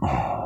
Uncomfortable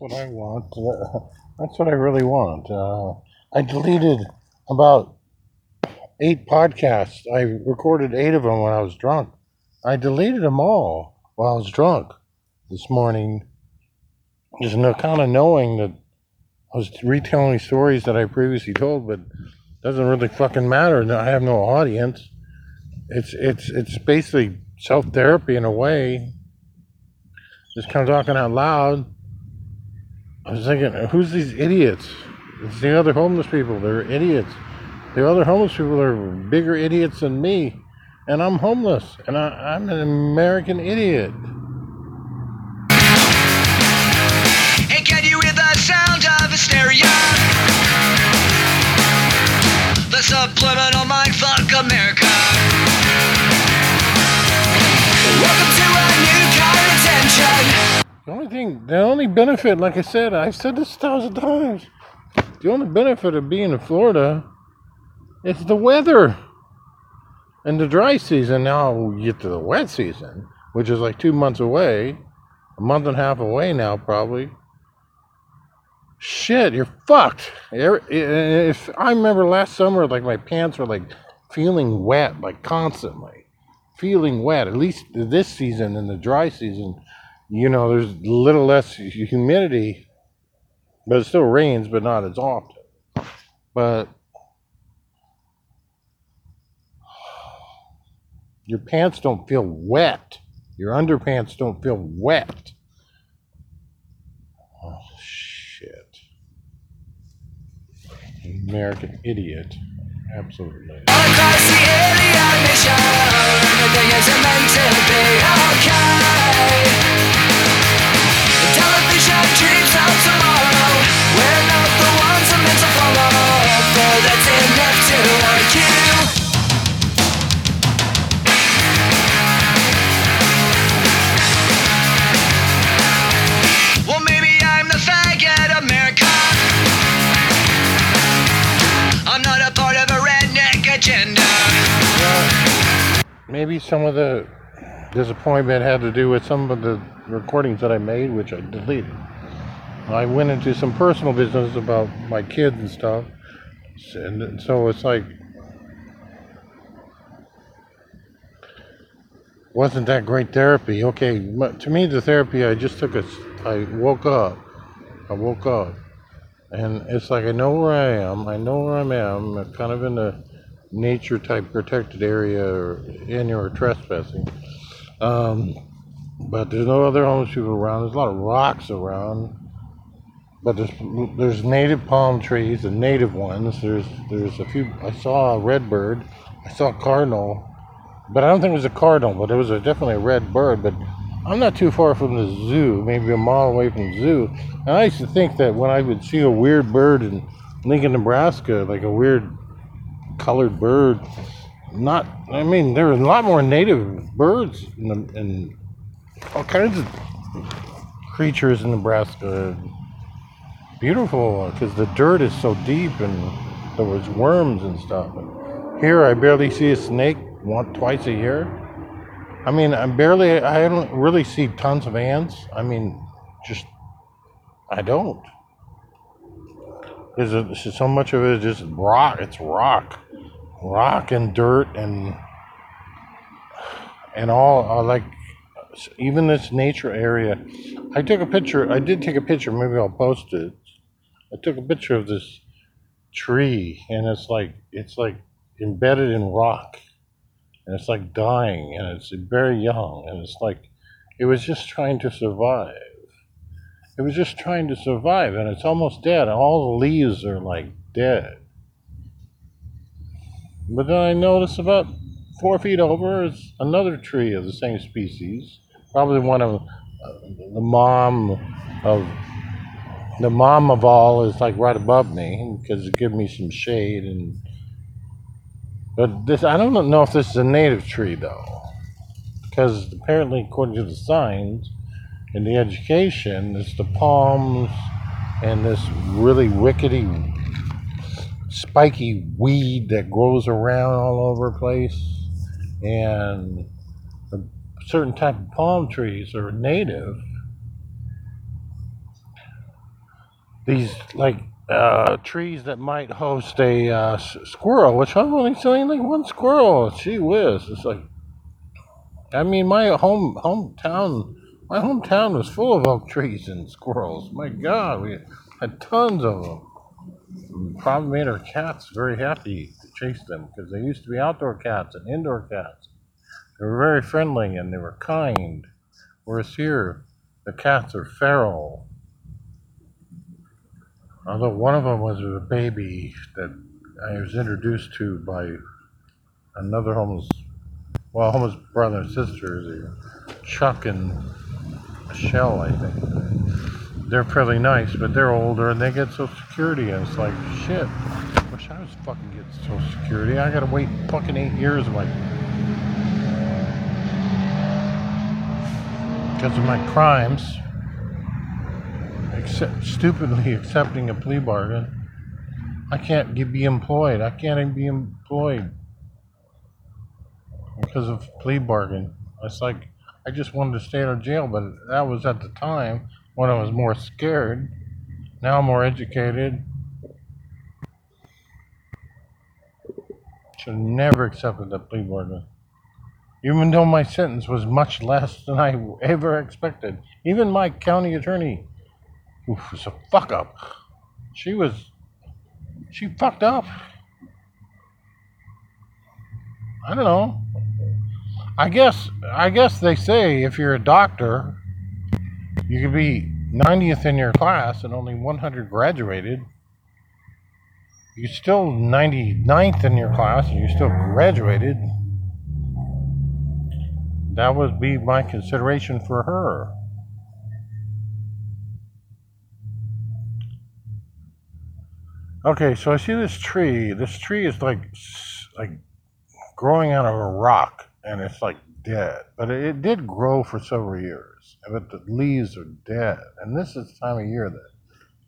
what I want. That's what I really want. Uh, I deleted about eight podcasts. I recorded eight of them when I was drunk. I deleted them all while I was drunk this morning. Just no, kind of knowing that I was retelling stories that I previously told, but doesn't really fucking matter. I have no audience. It's it's it's basically self therapy in a way. Just kind of talking out loud. I was thinking, who's these idiots? It's the other homeless people. They're idiots. The other homeless people are bigger idiots than me. And I'm homeless. And I, I'm an American idiot. Can you hear the sound of hysteria? The subliminal mindfuck America. Welcome to a new kind of tension. The only thing, the only benefit, like I said, I've said this a thousand times. The only benefit of being in Florida is the weather. And the dry season, now we get to the wet season, which is like two months away, a month and a half away now, probably. Shit, you're fucked. If I remember last summer, like my pants were like feeling wet, like constantly feeling wet. At least this season, in the dry season, you know, there's a little less humidity, but it still rains, but not as often. But your pants don't feel wet. Your underpants don't feel wet. Oh, shit. American idiot. Absolutely. Maybe some of the disappointment had to do with some of the recordings that I made, which I deleted. I went into some personal business about my kids and stuff, and so it's like wasn't that great therapy? Okay, to me the therapy I just took a, I woke up, I woke up, and it's like I know where I am, I know where I'm at. I'm kind of in a nature type protected area or you're trespassing. Um, but there's no other homeless people around. There's a lot of rocks around. But there's there's native palm trees, the native ones. There's there's a few. I saw a red bird. I saw a cardinal, but I don't think it was a cardinal. But it was a, definitely a red bird. But I'm not too far from the zoo, maybe a mile away from the zoo. And I used to think that when I would see a weird bird in Lincoln, Nebraska, like a weird colored bird. Not, I mean, there are a lot more native birds and, all kinds of creatures in Nebraska. Beautiful because the dirt is so deep and there was worms and stuff. Here, I barely see a snake once, twice a year. I mean, I barely, I don't really see tons of ants. I mean, just, I don't. Because so much of it is just rock. It's rock, rock and dirt and and all uh, like even this nature area. I took a picture. I did take a picture. Maybe I'll post it. I took a picture of this tree, and it's like it's like embedded in rock, and it's like dying, and it's very young, and it's like it was just trying to survive. It was just trying to survive, and it's almost dead. All the leaves are like dead. But then I notice about four feet over is another tree of the same species, probably one of uh, the mom of the mom of all is like right above me because it gives me some shade and but this i don't know if this is a native tree though. Because apparently according to the signs in the education it's the palms and this really rickety spiky weed that grows around all over the place and a certain type of palm trees are native these like uh, trees that might host a uh, squirrel, which I've only seen like one squirrel. She whiz! It's like, I mean, my home hometown, my hometown was full of oak trees and squirrels. My God, we had tons of them. Probably made our cats very happy to chase them because they used to be outdoor cats and indoor cats. They were very friendly and they were kind. Whereas here, the cats are feral Although one of them was a baby that I was introduced to by another homeless, well, homeless brother and sister, Chuck and Michelle, I think. They're fairly nice, but they're older and they get Social Security, it's like, shit. I Wish I was fucking getting Social Security. I gotta wait fucking eight years of my. Because of my crimes accept, stupidly accepting a plea bargain. I can't get, be employed. I can't even be employed because of plea bargain. It's like I just wanted to stay out of jail, but that was at the time when I was more scared. Now more educated. Should never accepted that plea bargain. Even though my sentence was much less than I ever expected. Even my county attorney Oof, was a fuck up. She was, she fucked up. I don't know. I guess, I guess they say if you're a doctor, you could be 90th in your class and only 100 graduated. You're still 99th in your class and you still graduated. That would be my consideration for her. Okay, so I see this tree. This tree is like like growing out of a rock, and it's like dead. But it, it did grow for several years, but the leaves are dead. And this is the time of year that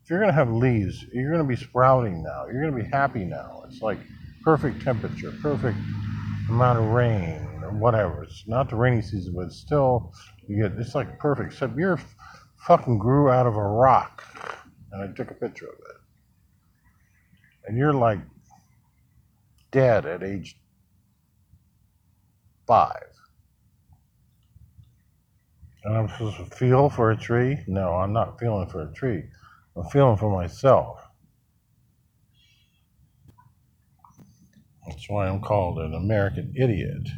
if you're gonna have leaves, you're gonna be sprouting now. You're gonna be happy now. It's like perfect temperature, perfect amount of rain, or whatever. It's not the rainy season, but still you get. It's like perfect. Except yours fucking grew out of a rock, and I took a picture of it and you're like dead at age five. And I'm supposed to feel for a tree? No, I'm not feeling for a tree. I'm feeling for myself. That's why I'm called an American idiot.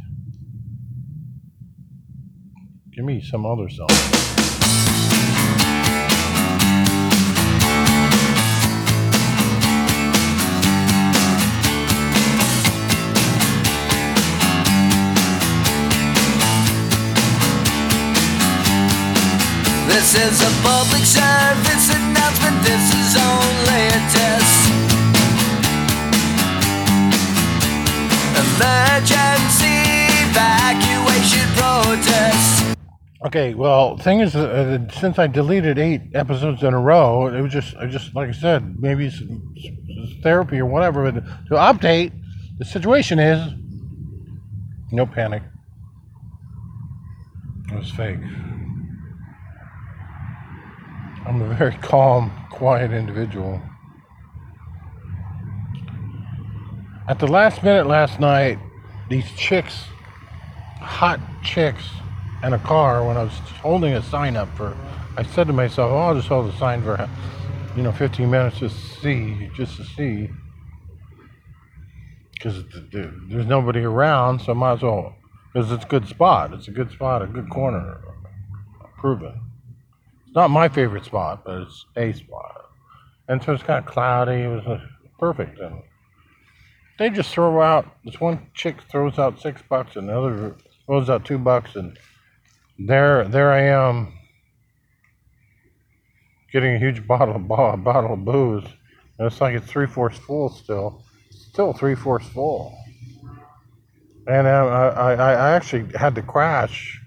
Give me some other song. A public service announcement. This is only a test. Emergency evacuation protest. Okay, well, thing is, uh, since I deleted eight episodes in a row, it was just, I just like I said, maybe it's therapy or whatever. But to update, the situation is no panic. It was fake. I'm a very calm, quiet individual. At the last minute last night, these chicks, hot chicks, in a car when I was holding a sign up for. I said to myself, "Oh, I'll just hold the sign for, you know, 15 minutes just to see, just to see." Because there's nobody around, so I might as well. Because it's a good spot. It's a good spot, a good corner. Proven. Not my favorite spot, but it's a spot. And so it's kind of cloudy. It was uh, perfect. And they just throw out, this one chick throws out six bucks, and the other throws out two bucks, and there, there I am, getting a huge bottle of bo- bottle of booze, and it's like it's three fourths full still, still three fourths full, and uh, I, I, I actually had to crash.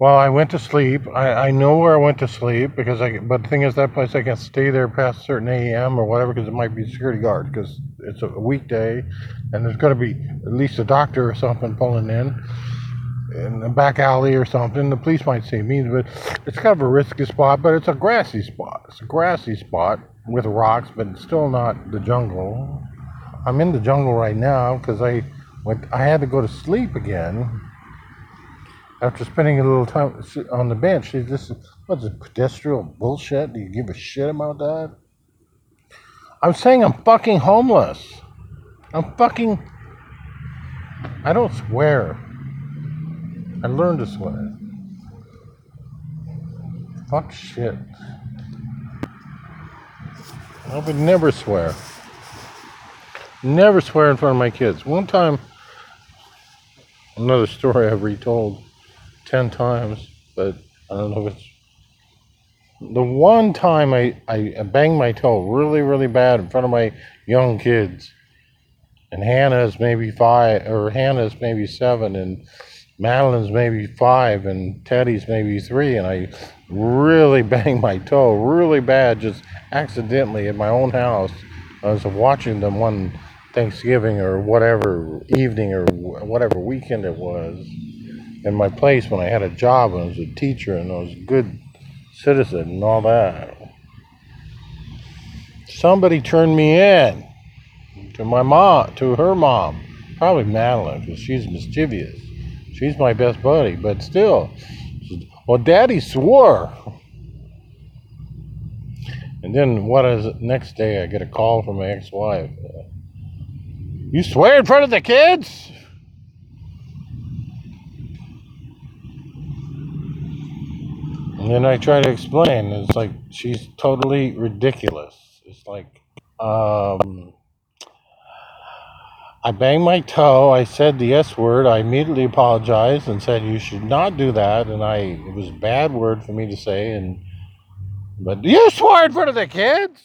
Well, I went to sleep. I, I know where I went to sleep because I. But the thing is, that place I can't stay there past certain a.m. or whatever because it might be security guard because it's a weekday, and there's going to be at least a doctor or something pulling in in the back alley or something. The police might see me, but it's kind of a risky spot, but it's a grassy spot. It's a grassy spot with rocks, but it's still not the jungle. I'm in the jungle right now because I went, I had to go to sleep again after spending a little time on the bench. This what's it, pedestrian bullshit? Do you give a shit about that? I'm saying I'm fucking homeless. I'm fucking. I don't swear. I learned to swear. Fuck shit. I would never swear. Never swear in front of my kids. One time, another story I've retold ten times, but I don't know if it's the one time I, I banged my toe really, really bad in front of my young kids. And Hannah's maybe five, or Hannah's maybe seven, and Madeline's maybe five and Teddy's maybe three, and I really banged my toe really bad, just accidentally at my own house. I was watching them one Thanksgiving or whatever evening or whatever weekend it was in my place when I had a job and I was a teacher and I was a good citizen and all that. Somebody turned me in to my mom, to her mom, probably Madeline, because she's mischievous. She's my best buddy, but still. Well, Daddy swore. And then what is it? Next day, I get a call from my ex-wife. You swear in front of the kids? And then I try to explain. It's like she's totally ridiculous. It's like, um, I banged my toe. I said the S word. I immediately apologized and said you should not do that. And I it was a bad word for me to say. And but you swore in front of the kids.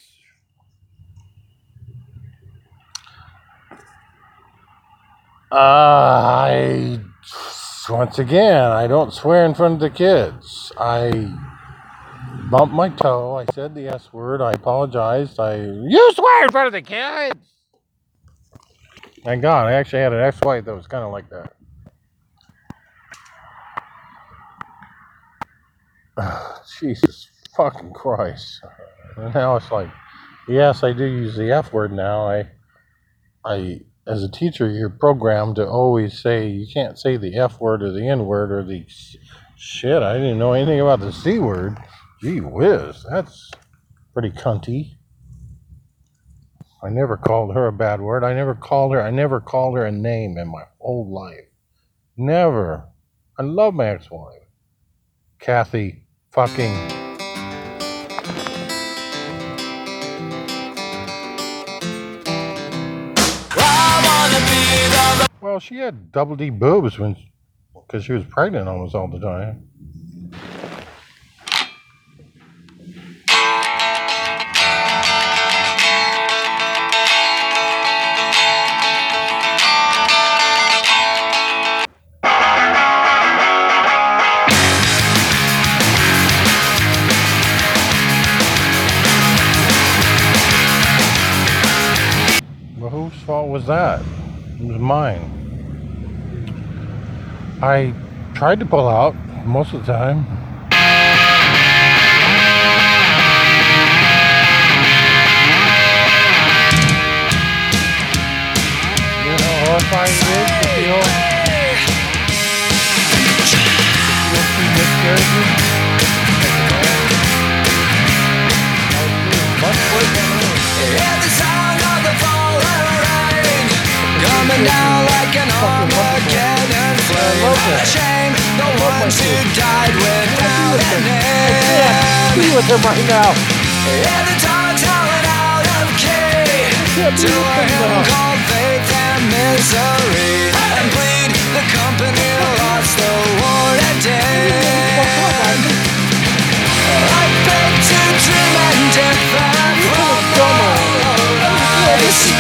Uh, I once again I don't swear in front of the kids. I bumped my toe. I said the S word. I apologized. I you swear in front of the kids. Thank God, I actually had an ex-wife that was kind of like that. Jesus fucking Christ! And now it's like, yes, I do use the F word now. I, I, as a teacher, you're programmed to always say you can't say the F word or the N word or the shit. I didn't know anything about the C word. Gee whiz, that's pretty cunty. I never called her a bad word. I never called her. I never called her a name in my whole life. Never. I love my ex-wife, Kathy. Fucking. Well, she had double D boobs when, because she was pregnant almost all the time. I tried to pull out most of the time. satisfying it is to feel feel she miscarriages as a man. I was doing much worse on. Hear the sound of the falling rain Coming down like an Armageddon flame. I shame the ones who died without a name. I be with them right now. The dogs out of to a called faith and misery. And bleed, the company lost the war. I beg to dream and death from all